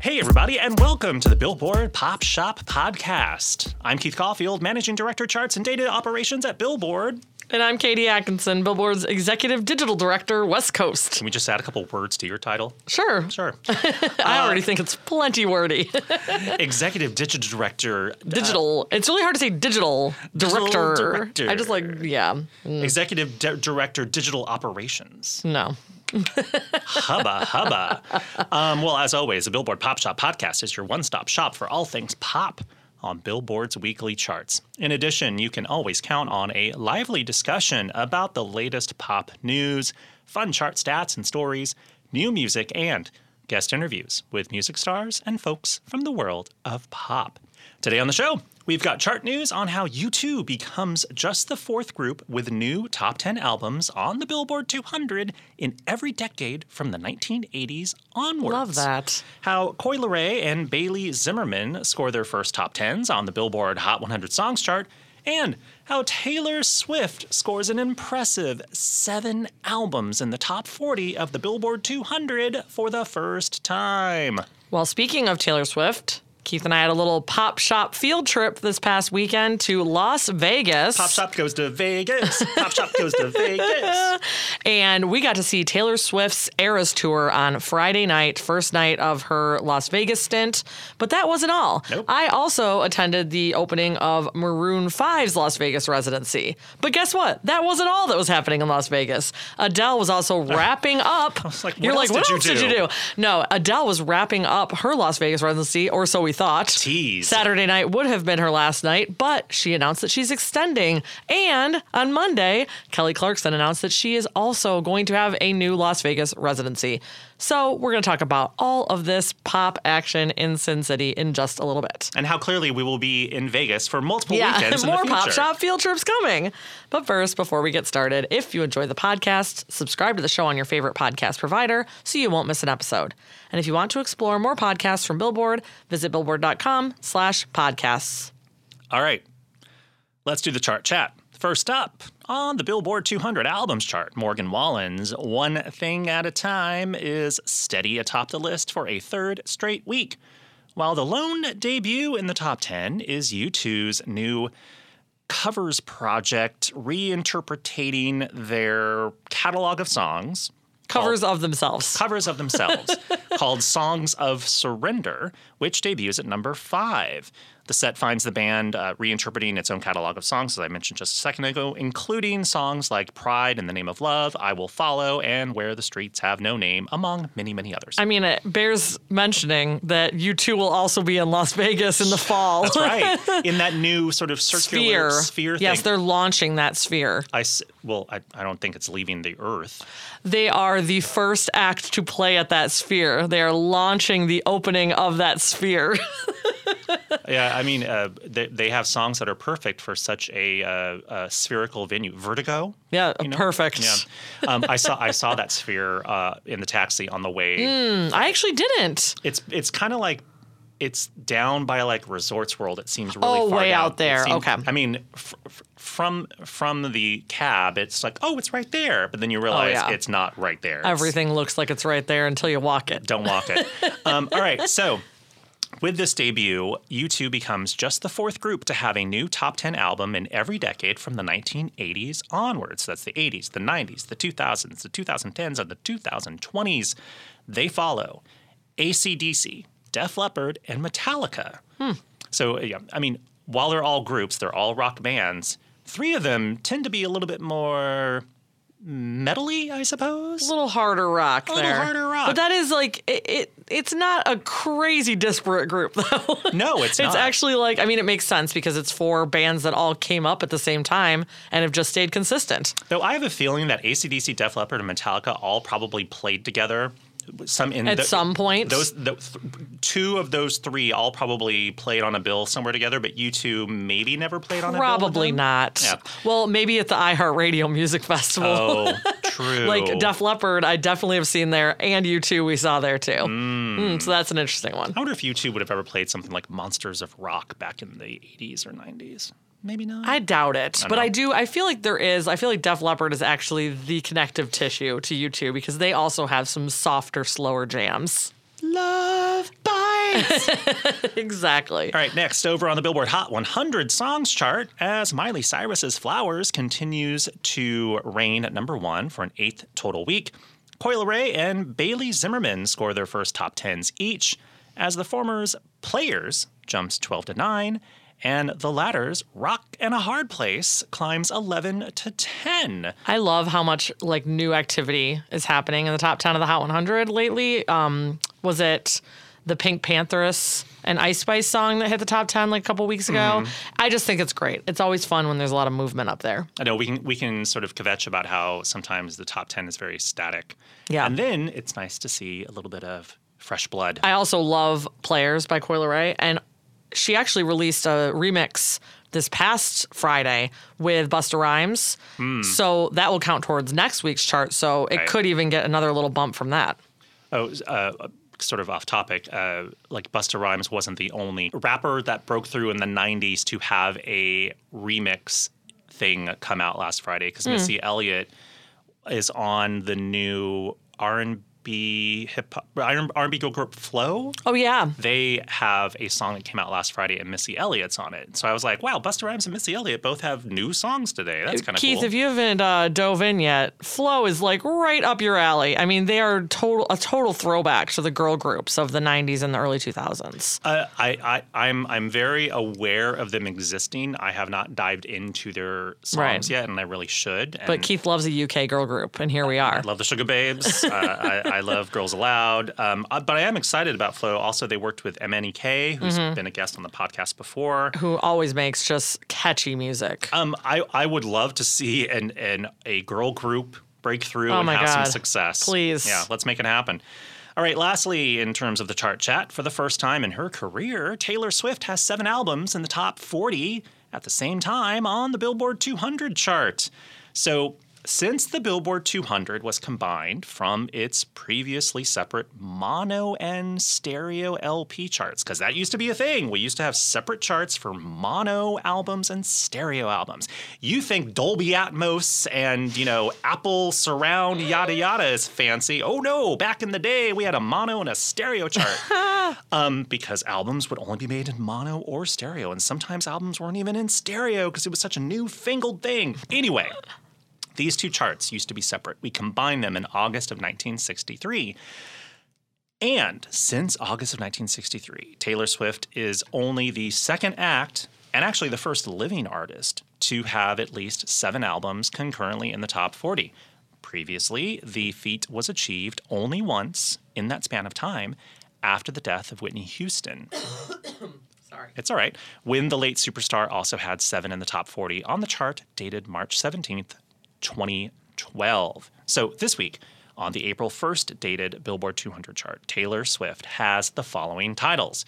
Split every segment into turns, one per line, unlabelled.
Hey, everybody, and welcome to the Billboard Pop Shop Podcast. I'm Keith Caulfield, Managing Director, Charts and Data Operations at Billboard.
And I'm Katie Atkinson, Billboard's Executive Digital Director, West Coast.
Can we just add a couple words to your title?
Sure.
Sure.
I already think it's plenty wordy.
Executive Digital Director. uh,
digital. it's really hard to say digital
Digital
director.
director.
I just like, yeah.
Executive Di- Director, Digital Operations.
No.
Hubba, hubba. Um, well, as always, the Billboard Pop Shop podcast is your one stop shop for all things pop on Billboard's weekly charts. In addition, you can always count on a lively discussion about the latest pop news, fun chart stats and stories, new music, and guest interviews with music stars and folks from the world of pop. Today on the show, we've got chart news on how U2 becomes just the fourth group with new top 10 albums on the Billboard 200 in every decade from the 1980s onwards.
Love that.
How Coi Leray and Bailey Zimmerman score their first top 10s on the Billboard Hot 100 Songs chart, and how Taylor Swift scores an impressive seven albums in the top 40 of the Billboard 200 for the first time.
Well, speaking of Taylor Swift, Keith and I had a little pop shop field trip this past weekend to Las Vegas.
Pop Shop goes to Vegas. Pop Shop goes to Vegas.
And we got to see Taylor Swift's Eras Tour on Friday night, first night of her Las Vegas stint. But that wasn't all.
Nope.
I also attended the opening of Maroon 5's Las Vegas residency. But guess what? That wasn't all that was happening in Las Vegas. Adele was also wrapping up.
like, what
You're like, what
did you
else did you
do?"
do? No, Adele was wrapping up her Las Vegas residency, or so we thought.
Tease.
Saturday night would have been her last night, but she announced that she's extending. And on Monday, Kelly Clarkson announced that she is also going to have a new Las Vegas residency. So we're going to talk about all of this pop action in Sin City in just a little bit.
And how clearly we will be in Vegas for multiple
Yeah,
weekends
more
the future.
Pop Shop field trips coming. But first, before we get started, if you enjoy the podcast, subscribe to the show on your favorite podcast provider so you won't miss an episode. And if you want to explore more podcasts from Billboard, visit billboard.com slash podcasts.
All right, let's do the chart chat. First up on the Billboard 200 albums chart, Morgan Wallen's One Thing at a Time is steady atop the list for a third straight week. While the lone debut in the top 10 is U2's new covers project, reinterpreting their catalog of songs.
Covers of themselves.
Covers of themselves called Songs of Surrender, which debuts at number five. The set finds the band uh, reinterpreting its own catalog of songs, as I mentioned just a second ago, including songs like Pride in the Name of Love, I Will Follow, and Where the Streets Have No Name, among many, many others.
I mean, it bears mentioning that U2 will also be in Las Vegas in the fall.
That's right. In that new sort of circular
sphere.
sphere thing.
Yes, they're launching that sphere.
I s- well, I, I don't think it's leaving the Earth.
They are the first act to play at that sphere. They are launching the opening of that sphere.
Yeah, I mean, uh, they, they have songs that are perfect for such a, uh, uh spherical venue. Vertigo.
yeah,
you know?
perfect.
Yeah, um, I saw I saw that sphere uh, in the taxi on the way.
Hmm, I actually didn't.
It's it's kind of like it's down by like Resorts World. It seems really
Oh,
far
way
down.
out there.
Seems-
Okay.
I mean, f- f- from from the cab, it's like oh, it's right there, but then you realize
yeah.
it's not right there. It's-
Everything looks like it's right there until you walk it.
don't walk it. um, all right, so with this debut, U2 becomes just the fourth group to have a new top 10 album in every decade from the 1980s onwards. That's the 80s, the 90s, the 2000s, the 2010s, and the 2020s. They follow ACDC, Def Leppard, and Metallica. Hmm. So, yeah, I mean, while they're all groups, they're all rock bands. Three of them tend to be a little bit more metally, I suppose.
A little harder rock
A little
there.
harder rock.
But that is like it, it it's not a crazy disparate group though.
No, it's
It's
not.
actually like I mean it makes sense because it's four bands that all came up at the same time and have just stayed consistent.
Though I have a feeling that ACDC, Def Leppard, and Metallica all probably played together. Some in
At
the-
some point.
Those the, th- two of those three all probably played on a bill somewhere together, but U2 maybe never played on a bill.
Probably not.
Yeah.
Well, maybe at the iHeartRadio Music Festival.
Oh, true.
like Def Leppard, I definitely have seen there, and U2 we saw there too. Mm, so that's an interesting one.
I wonder if U2 would have ever played something like Monsters of Rock back in the 80s or 90s. Maybe not.
I doubt it, but
know.
I do. I feel like there is. I feel like Def Leppard is actually the connective tissue to U2 because they also have some softer, slower jams.
Love bites.
Exactly.
All right, next over on the Billboard Hot 100 Songs chart, as Miley Cyrus's Flowers continues to reign at number one for an eighth total week, Coi Leray and Bailey Zimmerman score their first top tens each, as the former's Players jumps 12 to 9, and the latter's Rock and a Hard Place climbs 11 to 10.
I love how much like new activity is happening in the top 10 of the Hot 100 lately. Um, was it the Pink Pantheress and Ice Spice song that hit the top 10 like a couple weeks ago?
Mm-hmm.
I just think it's great. It's always fun when there's a lot of movement up there.
I know we can we can sort of kvetch about how sometimes the top 10 is very static.
Yeah.
And then it's nice to see a little bit of fresh blood.
I also love Players by Coi Leray, and she actually released a remix this past Friday with Busta Rhymes. So that will count towards next week's chart. So it
Right.
could even get another little bump from that.
Oh, uh, sort of off topic. Uh, like Busta Rhymes wasn't the only rapper that broke through in the '90s to have a remix thing come out last Friday because Missy Elliott is on the new R&B hip hop R&B girl group FLO.
Oh, yeah.
They have a song that came out last Friday and Missy Elliott's on it. So I was like, wow, Busta Rhymes and Missy Elliott both have new songs today. That's kind of cool.
Keith,
cool.
if you haven't uh, dove in yet, FLO is like right up your alley. I mean, they are total a total throwback to the girl groups of the '90s and the early 2000s.
Uh, I, I, I'm I'm very aware of them existing. I have not dived into their songs
Right.
yet, and I really should.
But Keith loves a UK girl group, and here we are.
I love the Sugababes. uh, I, I love Girls Aloud. Um, uh, but I am excited about FLO. Also, they worked with MNEK, who's
Mm-hmm.
been a guest on the podcast before.
Who always makes just catchy music.
Um, I, I would love to see an, an a girl group break through
Oh
and have some success.
Please.
Yeah, let's make it happen. All right, lastly, in terms of the chart chat, for the first time in her career, Taylor Swift has seven albums in the top 40 at the same time on the Billboard 200 chart. So, since the Billboard 200 was combined from its previously separate mono and stereo LP charts, because that used to be a thing. We used to have separate charts for mono albums and stereo albums. You think Dolby Atmos and, you know, Apple surround yada yada is fancy. Oh no, back in the day we had a mono and a stereo chart. um, because albums would only be made in mono or stereo, and sometimes albums weren't even in stereo because it was such a newfangled thing. Anyway, these two charts used to be separate. We combined them in August of 1963. And since August of 1963, Taylor Swift is only the second act and actually the first living artist to have at least seven albums concurrently in the top 40. Previously, the feat was achieved only once in that span of time after the death of Whitney Houston.
Sorry.
It's all right. When the late superstar also had seven in the top 40 on the chart dated March 17th, 2012. So this week, on the April 1st dated Billboard 200 chart, Taylor Swift has the following titles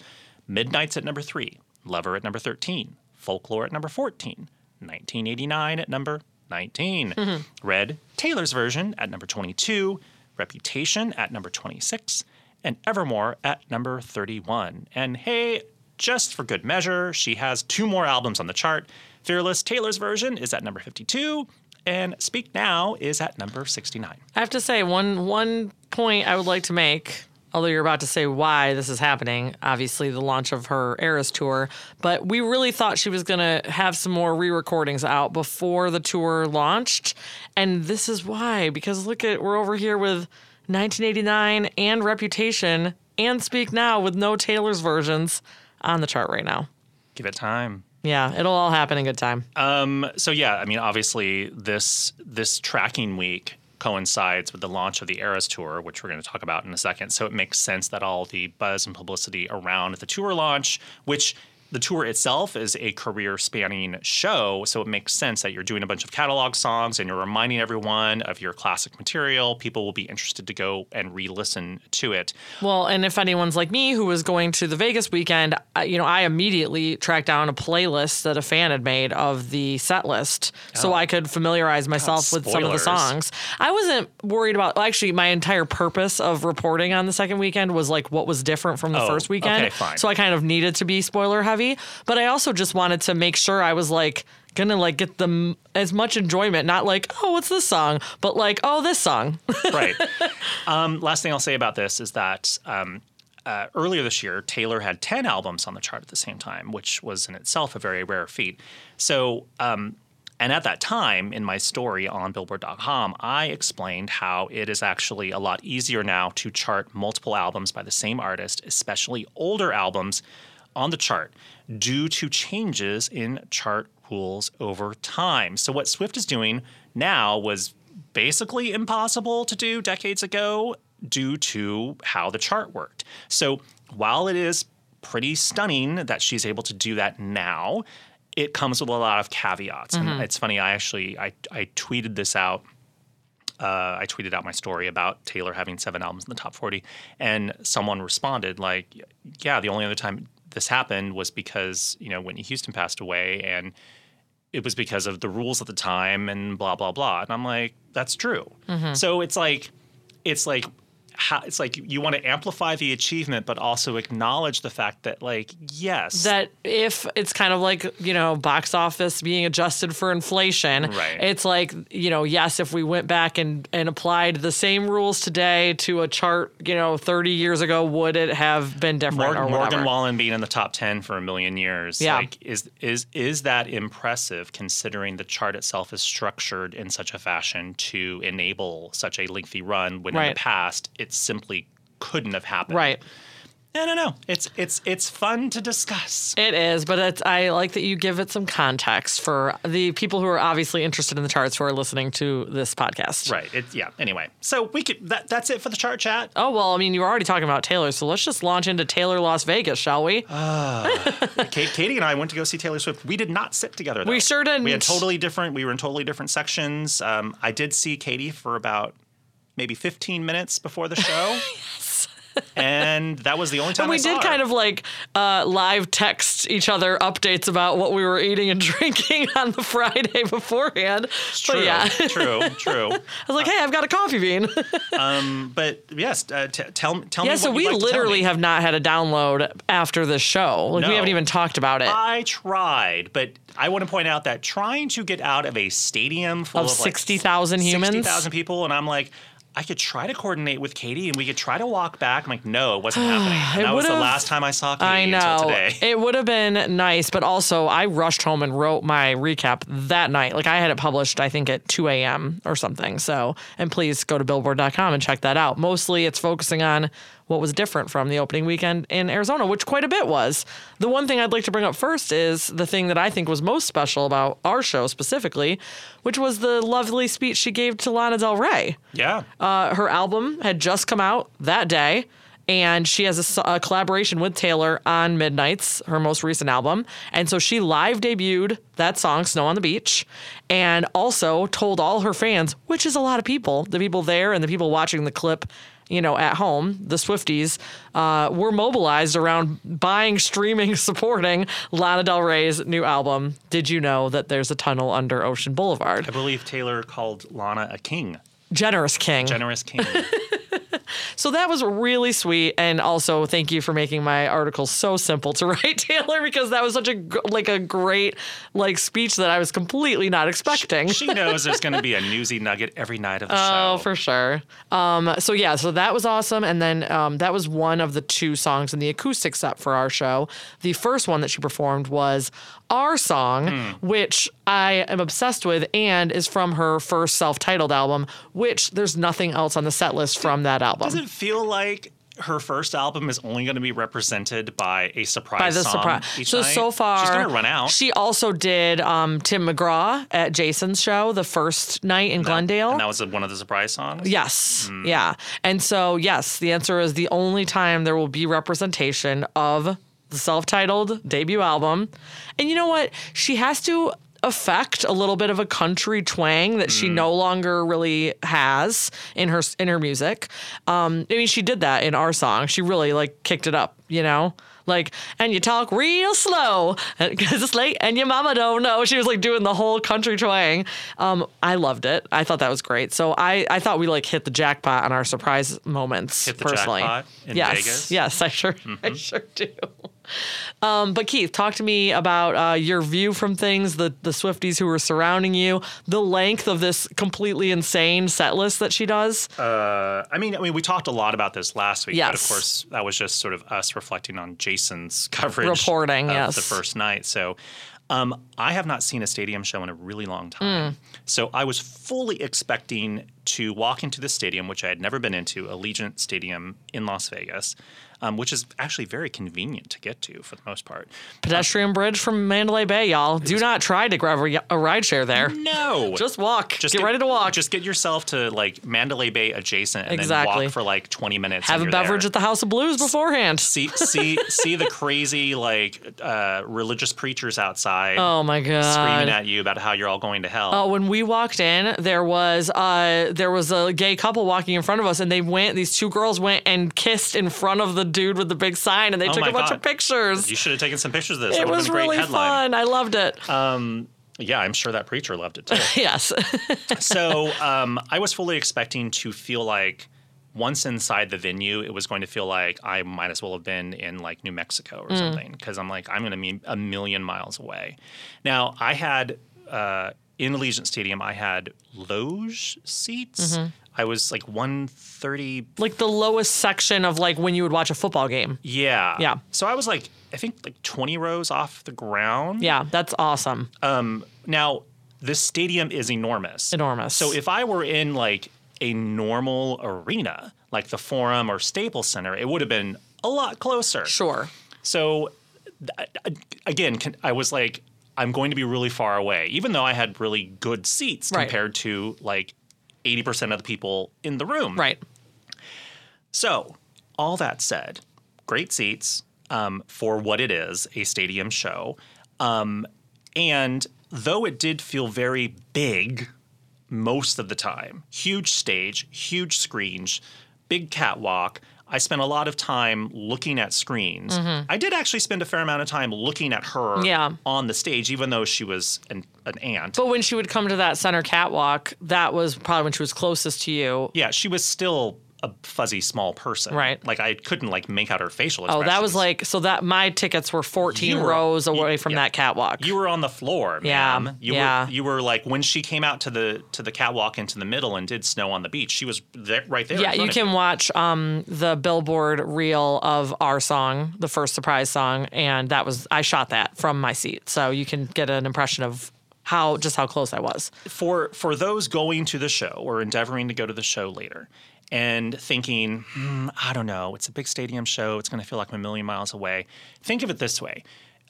Midnights at number three, Lover at number 13, Folklore at number 14, 1989 at number 19, mm-hmm. Red, Taylor's version at number 22, Reputation at number 26, and Evermore at number 31. And hey, just for good measure, she has two more albums on the chart. Fearless, Taylor's version, is at number 52, and Speak Now is at number 69.
I have to say one one point I would like to make. Although you're about to say why this is happening, obviously the launch of her Eras tour, but we really thought she was gonna have some more re-recordings out before the tour launched, and this is why. Because look at we're over here with 1989 and Reputation and Speak Now with no Taylor's versions on the chart right now.
Give it time.
Yeah, it'll all happen in good time.
Um, so yeah, I mean, obviously this this tracking week coincides with the launch of the Eras tour, which we're going to talk about in a second. So it makes sense that all the buzz and publicity around the tour launch, which the tour itself is a career spanning show, so it makes sense that you're doing a bunch of catalog songs and you're reminding everyone of your classic material. People will be interested to go and re listen to it.
Well, and if anyone's like me who was going to the Vegas weekend, I- you know, I immediately tracked down a playlist that a fan had made of the set list so oh. I could familiarize myself with some of the songs. I wasn't worried about actually my entire purpose of reporting on the second weekend was like what was different from the
Oh,
first weekend.
okay, fine.
So I kind of needed to be spoiler heavy, but I also just wanted to make sure I was like gonna like get them as much enjoyment, not like, oh, what's this song, but like, oh, this song.
right. Um, last thing I'll say about this is that um, uh, earlier this year, Taylor had 10 albums on the chart at the same time, which was in itself a very rare feat. So, um, and at that time in my story on Billboard.com, I explained how it is actually a lot easier now to chart multiple albums by the same artist, especially older albums, on the chart due to changes in chart rules over time. So, what Swift is doing now was basically impossible to do decades ago due to how the chart worked. So, while it is pretty stunning that she's able to do that now, it comes with a lot of caveats. And it's funny, I actually I, I tweeted this out uh, I tweeted out my story about Taylor having seven albums in the top 40, and someone responded like, "Yeah, the only other time this happened was because you know Whitney Houston passed away, and it was because of the rules at the time, and blah blah blah." And I'm like, "That's true." Mm-hmm. So it's like, it's like. How, it's like you want to amplify the achievement, but also acknowledge the fact that, like, yes,
that if it's kind of like you know box office being adjusted for inflation
Right.
it's like you know yes if we went back and and applied the same rules today to a chart you know 30 years ago would it have been different
Morgan,
or
Morgan Wallen being in the top ten for a million years.
Yeah.
Like, is is is that impressive considering the chart itself is structured in such a fashion to enable such a lengthy run when in the past it simply couldn't have happened.
right
I don't know. It's it's it's fun to discuss.
it is but it's i like that you give it some context for the people who are obviously interested in the charts who are listening to this podcast
Right. It, yeah. Anyway, so we could that that's it for the chart chat.
oh well i mean you were already talking about taylor so let's just launch into taylor las vegas shall we
Kate, Katie and I went to go see Taylor Swift. We did not sit together. Though.
We sure didn't.
We had totally different. We were in totally different sections. Um, I did see Katie for about maybe 15 minutes before the show. And that was the only time
And we did kind of like uh, live text each other updates about what we were eating and drinking on the Friday beforehand.
It's True,
But yeah,
true, true.
I was like, hey, I've got a coffee bean.
But yes, uh, t- tell tell
yeah,
me.
so we
like
literally have not had a download after the show. Like we haven't even talked about it.
I tried, but I want to point out that trying to get out of a stadium full
Of
of, like
60,000 humans?
60,000 people, and I'm like, I could try to coordinate with Katie and we could try to walk back. I'm like, no, it wasn't happening.
It
that was the last time I saw Katie
I
until
know.
today.
It would have been nice, but also I rushed home and wrote my recap that night. Like I had it published, I think, at 2 a.m. or something. So, and please go to billboard.com and check that out. Mostly it's focusing on what was different from the opening weekend in Arizona, which quite a bit was. The one thing I'd like to bring up first is the thing that I think was most special about our show specifically, which was the lovely speech she gave to Lana Del Rey.
yeah.
Uh, her album had just come out that day, and she has a collaboration with Taylor on Midnights, her most recent album. And so she live debuted that song, Snow on the Beach, and also told all her fans, which is a lot of people, the people there and the people watching the clip. You know, at home, the Swifties uh, were mobilized around buying, streaming, supporting Lana Del Rey's new album. Did you know that there's a tunnel under Ocean Boulevard?
I believe Taylor called Lana a king,
Generous King.
generous king.
So that was really sweet, and also thank you for making my article so simple to write, Taylor, because that was such a like a great like speech that I was completely not expecting.
she knows there's going to be a newsy nugget every night of the show.
Oh, for sure. Um, so yeah, so that was awesome, and then um, that was one of the two songs in the acoustic set for our show. The first one that she performed was our song,
Hmm.
which I am obsessed with, and is from her first self-titled album. Which there's nothing else on the set list from that album.
Does it feel like her first album is only going to be represented by a surprise
by the
song
surprise. So
night.
so far,
she's going to run out.
She also did um, Tim McGraw at Jason's show the first night in Glendale.
and that was one of the surprise songs.
Yes. Yeah. And so, yes, the answer is the only time there will be representation of the self titled debut album. And you know what? She has to affect a little bit of a country twang that she no longer really has in her in her music. Um, I mean, she did that in our song. She really like kicked it up, you know? Like, and you talk real slow because it's late and your mama don't know. She was like doing the whole country twang. Um, I loved it. I thought that was great. So I, I thought we like hit the jackpot on our surprise moments.
Hit the
personally.
jackpot in
yes,
Vegas? Mm-hmm.
yes, I sure, I sure do. Um, but Keith, talk to me about uh, your view from things, the the Swifties who were surrounding you, the length of this completely insane set list that she does.
Uh, I mean, I mean, we talked a lot about this last week, but of course, that was just sort of us reflecting on Jason's coverage
Reporting,
of
yes.
the first night. So, um, I have not seen a stadium show in a really long time. So I was fully expecting to walk into the stadium, which I had never been into, Allegiant Stadium in Las Vegas, um, which is actually very convenient to get to for the most part.
Pedestrian bridge from Mandalay Bay, y'all. Do not try to grab a, a ride share there.
No,
Just walk.
Just
get, ready to walk.
Just get yourself to like Mandalay Bay adjacent, and
Exactly.
then walk for like 20 minutes.
have a beverage
there.
at the House of Blues beforehand.
see see see the crazy like uh, religious preachers outside
Oh my god.
screaming at you about how you're all going to hell.
Oh, when we walked in, there was uh there was a gay couple walking in front of us, and they went. These two girls went and kissed in front of the dude with the big sign, and they
Oh
took a bunch
God.
of pictures.
you should have taken some pictures of this.
It
that
was
been a great
really
headline.
fun. I loved it.
Yeah, I'm sure that preacher loved it too.
yes.
so um, I was fully expecting to feel like once inside the venue, it was going to feel like I might as well have been in like New Mexico or
Mm.
something because I'm like I'm going to be a million miles away. Now I had uh, in Allegiant Stadium, I had loge seats.
Mm-hmm.
I was like 130.
like the lowest section of like when you would watch a football game.
Yeah.
Yeah.
So I was like, I think like 20 rows off the ground.
Yeah, that's awesome.
Um, now, this stadium is enormous.
Enormous.
So if I were in like a normal arena, like the Forum or Staples Center, it would have been a lot closer.
sure.
So again, I was like, I'm going to be really far away, even though I had really good seats
Right.
compared to like 80% of the people in the room.
Right.
So, all that said, great seats um, for what it is a stadium show. Um, and though it did feel very big most of the time, huge stage, huge screens, big catwalk. I spent a lot of time looking at screens. I did actually spend a fair amount of time looking at her
Mm-hmm. Yeah.
on the stage, even though she was an, an aunt.
But when she would come to that center catwalk, that was probably when she was closest to you.
yeah, she was still a fuzzy small person.
Right.
Like I couldn't like make out her facial
Oh, that was like so that my tickets were 14
were-
rows away
you-
from
yeah.
that catwalk.
You were on the floor,
Yeah,
ma'am. You
yeah.
were you were like when she came out to the to the catwalk into the middle and did snow on the beach. She was there, right there.
yeah, you can watch um, the Billboard reel of our song, the first surprise song, and that was I shot that from my seat, so you can get an impression of how just how close I was.
for for those going to the show or endeavoring to go to the show later and thinking, hmm, I don't know, it's a big stadium show, it's going to feel like I'm a million miles away. Think of it this way: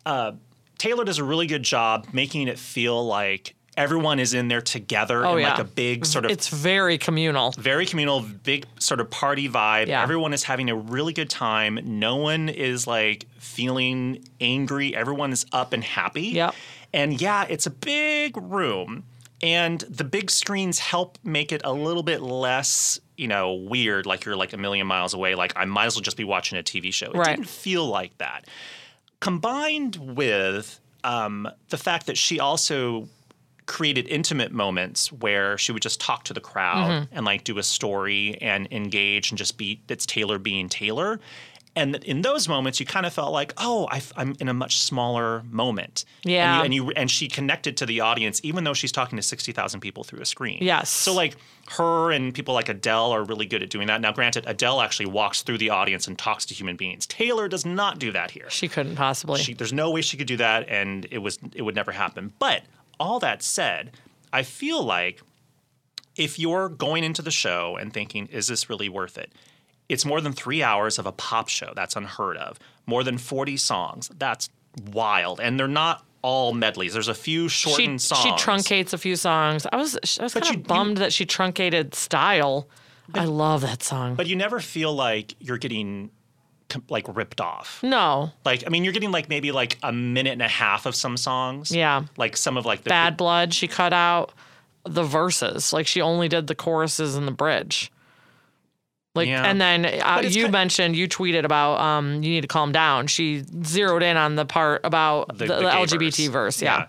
uh, Taylor does a really good job making it feel like everyone is in there together
Oh
in
yeah,
like a big sort of
It's very communal.
very communal, big sort of party vibe.
Yeah.
Everyone is having a really good time. No one is like feeling angry. Everyone is up and happy.
Yep.
And yeah, it's a big room. And the big screens help make it a little bit less, you know, weird, like you're like a million miles away. Like I might as well just be watching a TV show. It
Right.
didn't feel like that. Combined with um, the fact that she also created intimate moments where she would just talk to the crowd and like do a story and engage and just be it's Taylor being Taylor. And in those moments, you kind of felt like, oh, i am in a much smaller moment.
Yeah.
And you, and you and she connected to the audience, even though she's talking to sixty thousand people through a screen.
Yes.
So like her and people like Adele are really good at doing that. Now, granted, Adele actually walks through the audience and talks to human beings. Taylor does not do that here.
She couldn't possibly.
She, there's no way she could do that, and it was it would never happen. But all that said, I feel like if you're going into the show and thinking, "Is this really worth it?" It's more than three hours of a pop show. That's unheard of. More than 40 songs. That's wild. And they're not all medleys. There's a few
She
shortened songs.
she truncates a few songs. I was I was kind of bummed that she truncated style. I love that song.
But you never feel like you're getting like ripped off.
no,
Like I mean, you're getting like maybe like a minute and a half of some songs.
Yeah.
Like some of like the
Bad Blood. She cut out the verses. Like she only did the choruses and the bridge. Like
Yeah.
and then uh, you
ki-
mentioned you tweeted about um you need to calm down. She zeroed in on the part about the, the,
gay
LGBT verse. Yeah.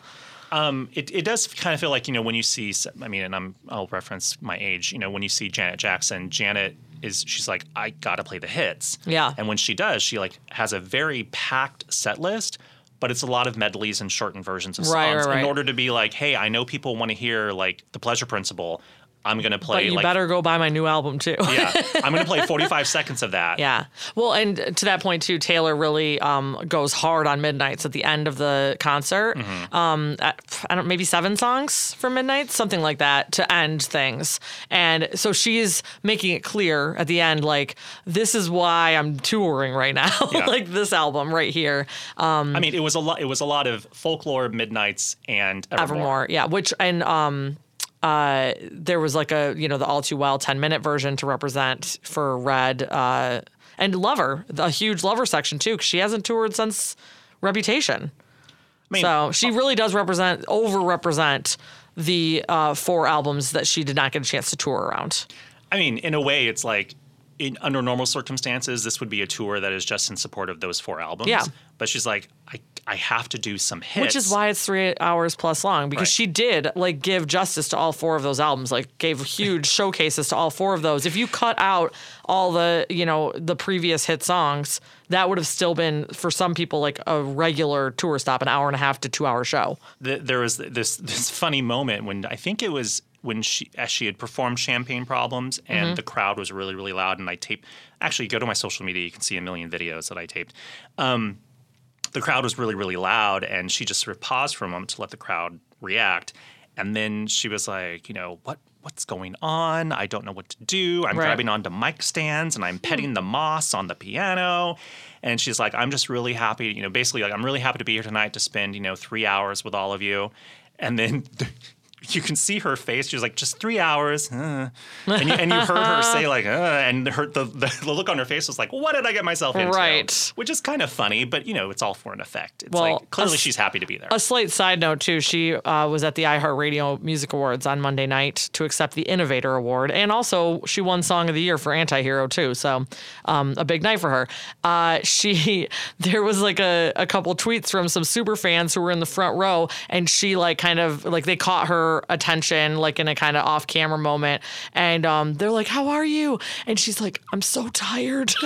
Um, it, it does kind of feel like you know when you see I mean and I'm I'll reference my age you know when you see Janet Jackson Janet is she's like I gotta play the hits
Yeah.
and when she does she like has a very packed set list but it's a lot of medleys and shortened versions of songs
Right, right, right.
in order to be like hey I know people want to hear like the Pleasure Principle I'm gonna play
But you
like
better go buy my new album too.
yeah I'm gonna play 45 seconds of that
Yeah. Well, and to that point too, Taylor really um, goes hard on Midnights at the end of the concert.
Mm-hmm.
Um, at, I don't maybe seven songs for Midnights, something like that, to end things. And so she's making it clear at the end, like this is why I'm touring right now,
Yeah.
like this album right here, um,
I mean it was a lot it was a lot of folklore midnights and Evermore.
Evermore. Yeah. Which and um. Uh, there was like a you know the all too well 10 minute version to represent for red uh, and lover a huge lover section too because she hasn't toured since reputation
I mean,
so she really does represent over represent the uh, four albums that she did not get a chance to tour around
I mean, in a way, it's like in, under normal circumstances, this would be a tour that is just in support of those four albums.
Yeah.
But she's like, I, I have to do some hits.
which is why it's three hours plus long because
Right.
she did like give justice to all four of those albums like gave huge showcases to all four of those if you cut out all the you know the previous hit songs that would have still been for some people like a regular tour stop an hour and a half to two hour show
Th- there was this this funny moment when I think it was when she as she had performed Champagne Problems and
Mm-hmm.
the crowd was really really loud and I taped. Actually, go to my social media. You can see a million videos that I taped. Um, the crowd was really really loud and she just sort of paused for a moment to let the crowd react. And then she was like you know what what's going on? I don't know what to do. I'm
Right.
grabbing onto mic stands and i'm hmm. petting the moss on the piano. And she's like i'm just really happy you know basically like i'm really happy to be here tonight to spend you know three hours with all of you. And then you can see her face. She's like, just three hours. uh." And, you, and you heard her say, like, uh, and her, the, the, the look on her face was like, what did I get myself into?
Right.
Which is kind of funny, but, you know, it's all for an effect. It's
Well,
like, clearly
a-
she's happy to be there.
A slight side note too, she uh, was at the iHeartRadio Music Awards on Monday night to accept the Innovator Award, and also she won Song of the Year for Antihero too. So um, a big night for her. Uh, she there was like a, a couple tweets from some super fans who were in the front row, and she like kind of like they caught her attention like in a kind of off camera moment, and um, they're like, "How are you?" And she's like, "I'm so tired."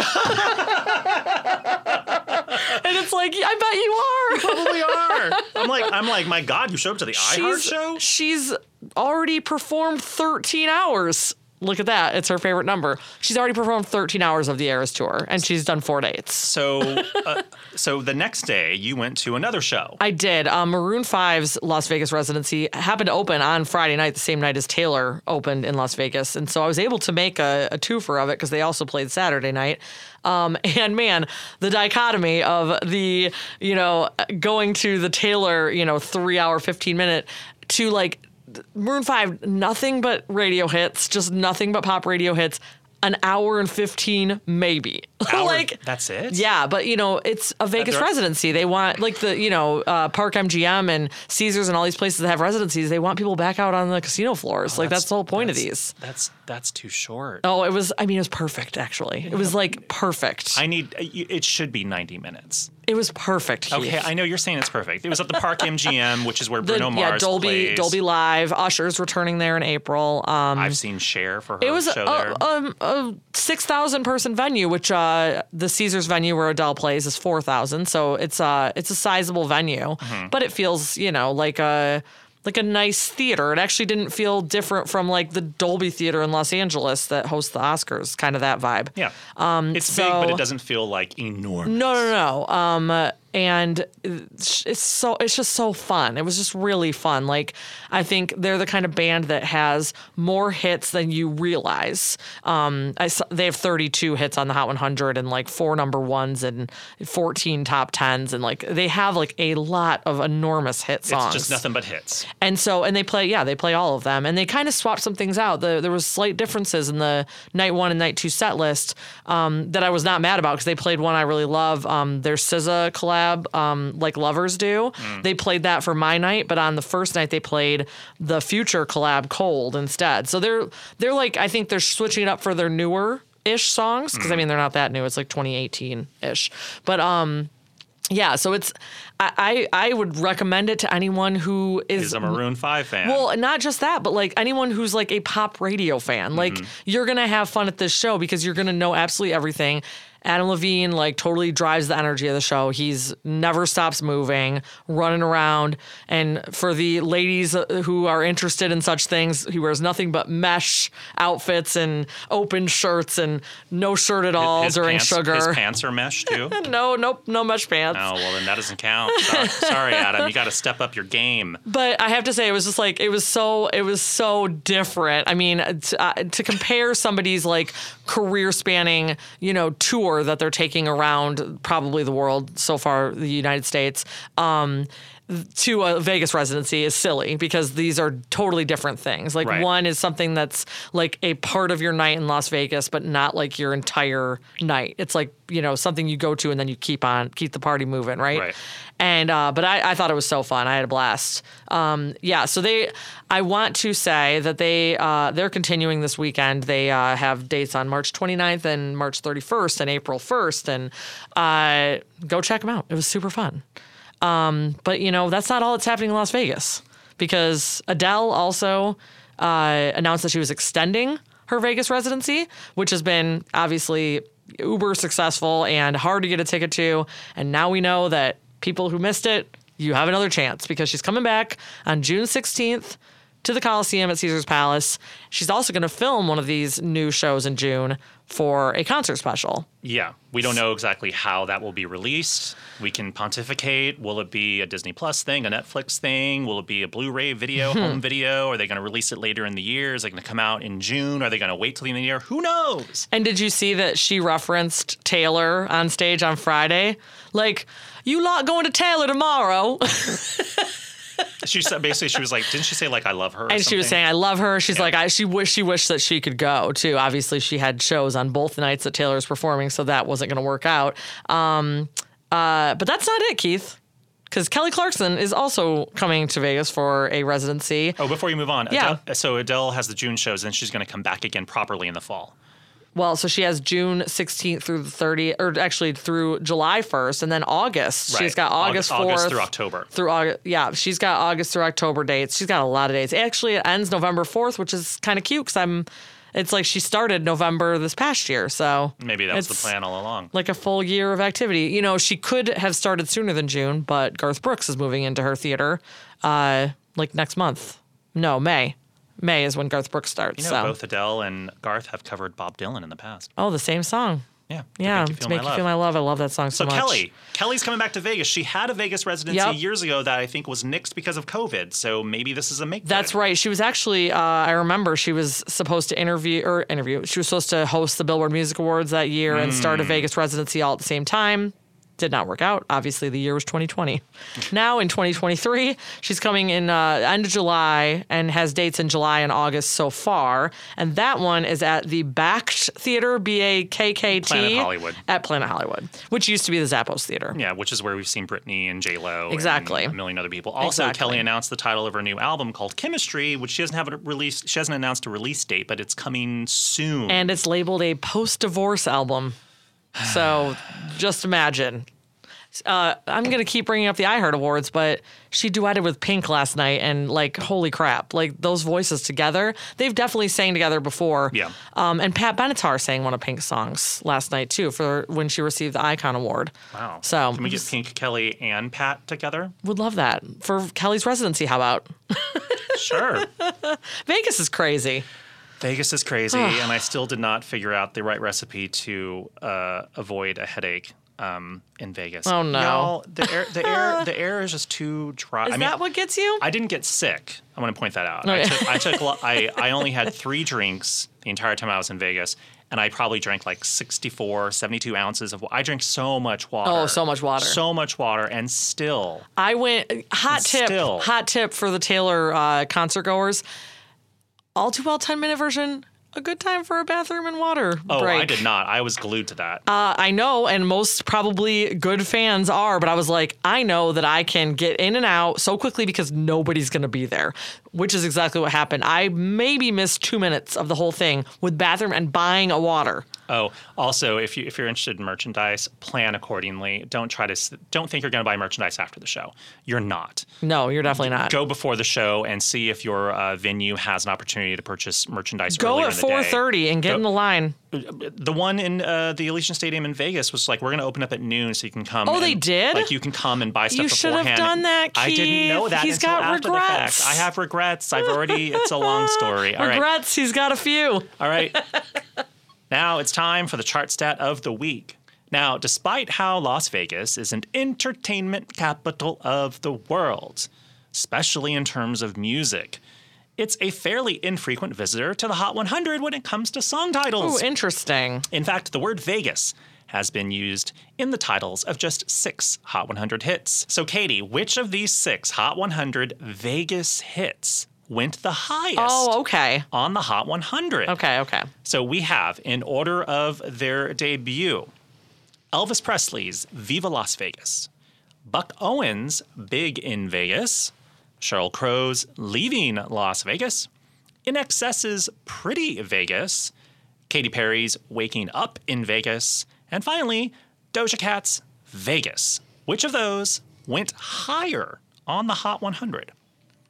And it's like, I bet you are.
You Probably are. I'm like, I'm like, my God, you showed up to the iHeart show?
she's already performed 13 hours. Look at that. It's her favorite number. She's already performed 13 hours of the Eras tour and she's done four dates.
So, uh, so the next day you went to another show.
I did. Um, Maroon 5's Las Vegas residency happened to open on Friday night, the same night as Taylor opened in Las Vegas. And so I was able to make a, a twofer of it because they also played Saturday night. Um, and man, the dichotomy of the, you know, going to the Taylor, you know, three hour, 15 minute to like Maroon 5, nothing but radio hits, just nothing but pop radio hits. An hour and 15, maybe.
Hour-
like,
that's it?
yeah, but you know, it's a Vegas
they're-
residency. They want like the you know uh, Park MGM and Caesars and all these places that have residencies. They want people back out on the casino floors. like that's, the whole point of
Oh,
these.
That's that's too short.
Oh, it was. I mean, it was perfect. Actually, it was like perfect.
I need. It should be 90 minutes.
It was perfect.
Okay, I know you're saying it's perfect. It was at the Park MGM, which is where
The,
Bruno Mars
yeah, Dolby
plays.
Dolby Live. Usher's returning there in April. Um,
I've seen Cher for her
it was
show there.
a, um, a six thousand person venue, which uh, the Caesars venue where Adele plays is four thousand. So it's uh it's a sizable venue,
Mm-hmm.
but it feels you know like a like a nice theater. It actually didn't feel different from like the Dolby Theater in Los Angeles that hosts the Oscars. Kind of that vibe.
yeah, um, it's big, but it doesn't feel like enormous.
No, no, no. Um, and it's so it's just so fun. It was just really fun. Like I think they're the kind of band that has more hits than you realize. Um, I they have 32 hits on the Hot 100 and like four number ones and 14 top tens and like they have like a lot of enormous hit songs.
It's just nothing but hits.
And so, and they play, yeah, they play all of them, and they kind of swap some things out. The, there was slight differences in the night one and night two set list um, that I was not mad about because they played one I really love, um, their SZA collab, um, like lovers do. They played that for my night, but on the first night they played the Future collab Cold instead. So they're they're like I think they're switching it up for their newer ish songs because I mean they're not that new. It's like 2018 ish, but um yeah, so it's I, I would recommend it to anyone who is
He's a Maroon 5 fan.
well, not just that, but like anyone who's like a pop radio fan. Like you're gonna have fun at this show because you're gonna know absolutely everything. Adam Levine like totally drives the energy of the show. He's never stops moving, running around. And for the ladies uh, who are interested in such things, he wears nothing but mesh outfits and open shirts and no shirt at all
his
during
pants,
sugar.
His pants are mesh too.
no, nope, no mesh pants.
Oh well, then that doesn't count. Sorry, sorry, Adam. You got to step up your game.
But I have to say, it was just like it was so it was so different. I mean, to, uh, to compare somebody's like career spanning, you know, tour that they're taking around probably the world so far, the United States. Um, to a Vegas residency is silly because these are totally different things. Like
Right.
one is something that's like a part of your night in Las Vegas, but not like your entire night. It's like you know something you go to and then you keep on keep the party moving, right?
Right.
And uh, but I, I thought it was so fun. I had a blast. Um, yeah. So they, I want to say that they uh, they're continuing this weekend. They uh, have dates on March 29th and March 31st and April 1st, and uh, go check them out. It was super fun. Um, but you know that's not all that's happening in Las Vegas because Adele also uh, announced that she was extending her Vegas residency, which has been obviously uber successful and hard to get a ticket to. And now we know that people who missed it, you have another chance because she's coming back on June 16th to the Coliseum at Caesar's Palace. She's also going to film one of these new shows in June for a concert special.
Yeah, we don't know exactly how that will be released. We can pontificate. Will it be a Disney Plus thing, a Netflix thing? Will it be a Blu-ray video,
Hmm.
home video? Are they going to release it later in the year? Is it going to come out in June? Are they going to wait till the end of the year? Who knows?
And did you see that she referenced Taylor on stage on Friday? Like, you lot going to Taylor tomorrow.
She said basically she was like, didn't she say like I love her? or
and she was saying, I love her. She's like, I she wish she wished that she could go too. Obviously, she had shows on both nights that Taylor was performing, so that wasn't going to work out. Um, uh, but that's not it, Keith. Because Kelly Clarkson is also coming to Vegas for a residency.
Oh, before you move on,
Yeah.
Adele, so Adele has the June shows, and she's going to come back again properly in the fall.
Well, so she has June 16th through the 30th, or actually through July 1st, and then August. She's got August 4th.
August through October.
Through August, yeah, she's got August through October dates. She's got a lot of dates. Actually, it ends November 4th, which is kind of cute because I'm. It's like she started November this past year, so
Maybe that was the plan all along.
Like a full year of activity. You know, she could have started sooner than June, but Garth Brooks is moving into her theater, uh, like next month. No, May. May is when Garth Brooks starts.
You know,
so.
both Adele and Garth have covered Bob Dylan in the past.
Oh, the same song.
Yeah. to
Yeah,
Make you
to
feel
make
my
you
love.
feel my love. I love that song so,
So
much.
Kelly, Kelly's coming back to Vegas. She had a Vegas residency
Yep.
years ago that I think was nixed because of COVID. So maybe this is a make.
That's right. She was actually, uh, I remember she was supposed to interview or interview. She was supposed to host the Billboard Music Awards that year and start a
Hmm.
Vegas residency all at the same time. Did not work out. Obviously, the year was 2020. now in 2023, she's coming in uh, end of July and has dates in July and August so far. And that one is at the Bakkt Theater, B A K K T,
Planet Hollywood.
at Planet Hollywood, which used to be the Zappos Theater.
Yeah, which is where we've seen Britney and J Lo,
Exactly.
and a million other people. Also,
Exactly.
Kelly announced the title of her new album called Chemistry, which she doesn't have a release. She hasn't announced a release date, but it's coming soon.
and it's labeled a post-divorce album. So just imagine. Uh, I'm gonna keep bringing up the iHeart Awards, but she duetted with Pink last night, and like, holy crap! Like those voices together, they've definitely sang together before.
Yeah.
Um, and Pat Benatar sang one of Pink's songs last night too for when she received the Icon Award.
wow.
So
can we get Pink, Kelly, and Pat together?
would love that for Kelly's residency. How about
Sure.
Vegas is crazy.
Vegas is crazy, and I still did not figure out the right recipe to uh, avoid a headache um, in Vegas.
Oh, no.
Y'all, the air, the air, the air is just too dry.
Is
I mean,
that what gets you?
I didn't get sick. I want to point that out. I took, I took, lo- I, I only had three drinks the entire time I was in Vegas, and I probably drank like 64, 72 ounces of. I drank so much water.
Oh, so much water.
So much water, and still,
I went hot tip.
Still.
Hot tip for the Taylor uh, concert goers. All too well, ten minute version. A good time for a bathroom and water
oh,
break.
I did not. I was glued to that.
Uh, I know, and most probably good fans are, but I was like, I know that I can get in and out so quickly because nobody's going to be there, which is exactly what happened. I maybe missed two minutes of the whole thing with bathroom and buying a water.
Oh, also, if you if you're interested in merchandise, plan accordingly. Don't try to don't think you're going to buy merchandise after the show. You're not.
No, you're definitely not.
Go before the show and see if your uh, venue has an opportunity to purchase merchandise.
Go at
in the day.
4:30 and get
Go-
in the line.
The one in uh, the Allegiant Stadium in Vegas was like, we're going to open up at noon, so you can come.
Oh, they did?
Like you can come and buy stuff
You should have
beforehand.
done that,
I didn't know that
He's got regrets.
I have regrets. I've already. It's a long story. All right.
Regrets, he's got a few.
All right. now it's time for the chart stat of the week. Now, despite how Las Vegas is an entertainment capital of the world, especially in terms of music, it's a fairly infrequent visitor to the Hot 100 when it comes to song titles.
Ooh, interesting.
In fact, the word Vegas has been used in the titles of just six Hot 100 hits. So, Katie, which of these six Hot 100 Vegas hits went the highest
Oh, okay.
on the Hot 100?
Okay, okay.
So we have, in order of their debut, Elvis Presley's Viva Las Vegas, Buck Owens' Big in Vegas, Sheryl Crow's Leaving Las Vegas, INXS's Pretty Vegas, Katy Perry's Waking Up in Vegas, and finally, Doja Cat's Vegas. Which of those went higher on the Hot 100?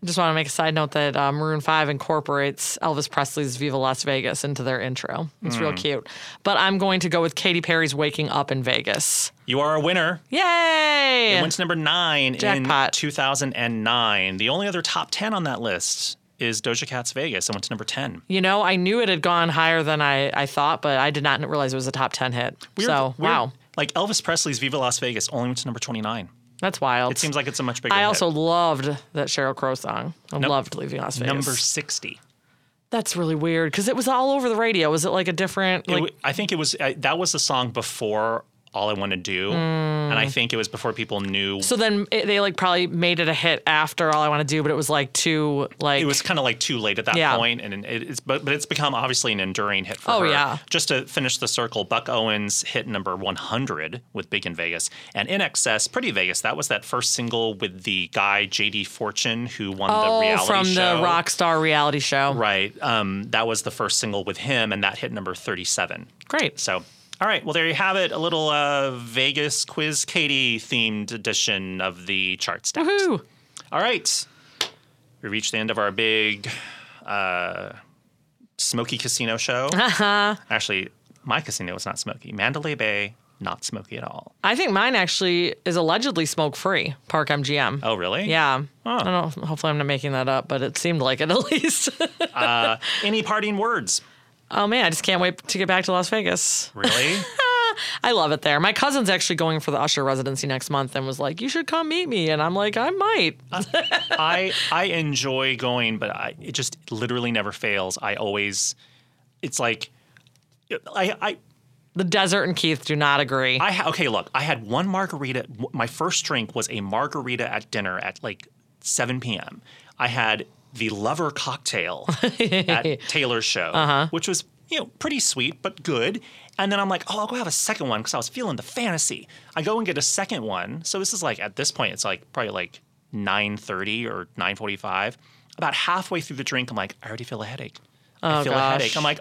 Just want to make a side note that uh, Maroon 5 incorporates Elvis Presley's Viva Las Vegas into their intro. It's real cute. But I'm going to go with Katy Perry's Waking Up in Vegas.
You are a winner.
Yay!
It went to number nine
Jackpot.
in 2009. The only other top 10 on that list is Doja Cat's Vegas. It went to number 10.
you know, I knew it had gone higher than I, I thought, but I did not realize it was a top 10 hit.
Weird-
so,
weird.
wow.
Like Elvis Presley's Viva Las Vegas only went to number 29.
That's wild.
It seems like it's a much bigger
I
hit.
also loved that Sheryl Crow song. I
Nope.
loved Leaving Las Vegas.
Number 60.
That's really weird because it was all over the radio. Was it like a different, like,
I think it was, uh, that was the song before All I Want to Do. And I think it was before people knew.
Mm. so then it, they like probably made it a hit after All I Want to Do, but it was like too, like,
it was kind of like too late at that
Yeah.
point, and it, it's but but it's become obviously an enduring hit for
Oh,
her.
yeah.
Just to finish the circle, Buck Owens hit number 100 with Big in Vegas, and INXS, Pretty Vegas. That was that first single with the guy JD Fortune who won the
oh,
reality
from
show.
the rock star reality show.
Right. Um, that was the first single with him, and that hit number 37.
Great.
So. All right, well, there you have it. A little uh, Vegas Quiz Katie themed edition of the chart.
Woohoo!
All right. We reached the end of our big uh, smoky casino show.
Uh-huh.
Actually, my casino was not smoky. Mandalay Bay, not smoky at all.
I think mine actually is allegedly smoke free. Park MGM.
Oh, really?
Yeah. I don't know. Hopefully, I'm not making that up, but it seemed like it at least.
Any parting words?
Oh man, I just can't wait to get back to Las Vegas.
Really?
I love it there. My cousin's actually going for the Usher residency next month and was like, "You should come meet me." And I'm like, "I might."
I I enjoy going, but I, it just literally never fails. I always, it's like, I I
The desert and Keith do not agree.
I ha- okay. Look, I had one margarita. My first drink was a margarita at dinner at like 7 p.m. I had the lover cocktail at Taylor's show, which was you know pretty sweet but good. And then I'm like, oh, I'll go have a second one because I was feeling the fantasy. I go and get a second one. So this is like at this point, it's like probably like 9:30 or 9:45. About halfway through the drink, I'm like, I already feel a headache. I
Oh,
feel a
gosh.
headache. I'm like,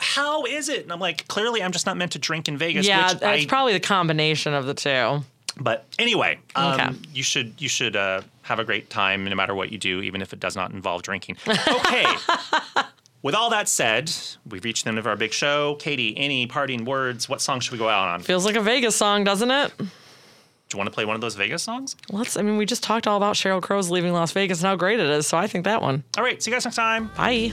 how is it? And I'm like, clearly, I'm just not meant to drink in Vegas.
yeah,
which
it's
I,
probably the combination of the two.
but anyway, um,
Okay.
you should you should uh, have a great time no matter what you do, even if it does not involve drinking. Okay. With all that said, we've reached the end of our big show. Katie, any parting words? What song should we go out on?
Feels like a Vegas song, doesn't it?
Do you want to play one of those Vegas songs?
Let's. I mean, we just talked all about Sheryl Crow's leaving Las Vegas and how great it is. So I think that one.
All right. See you guys next time.
Bye.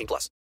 18 plus.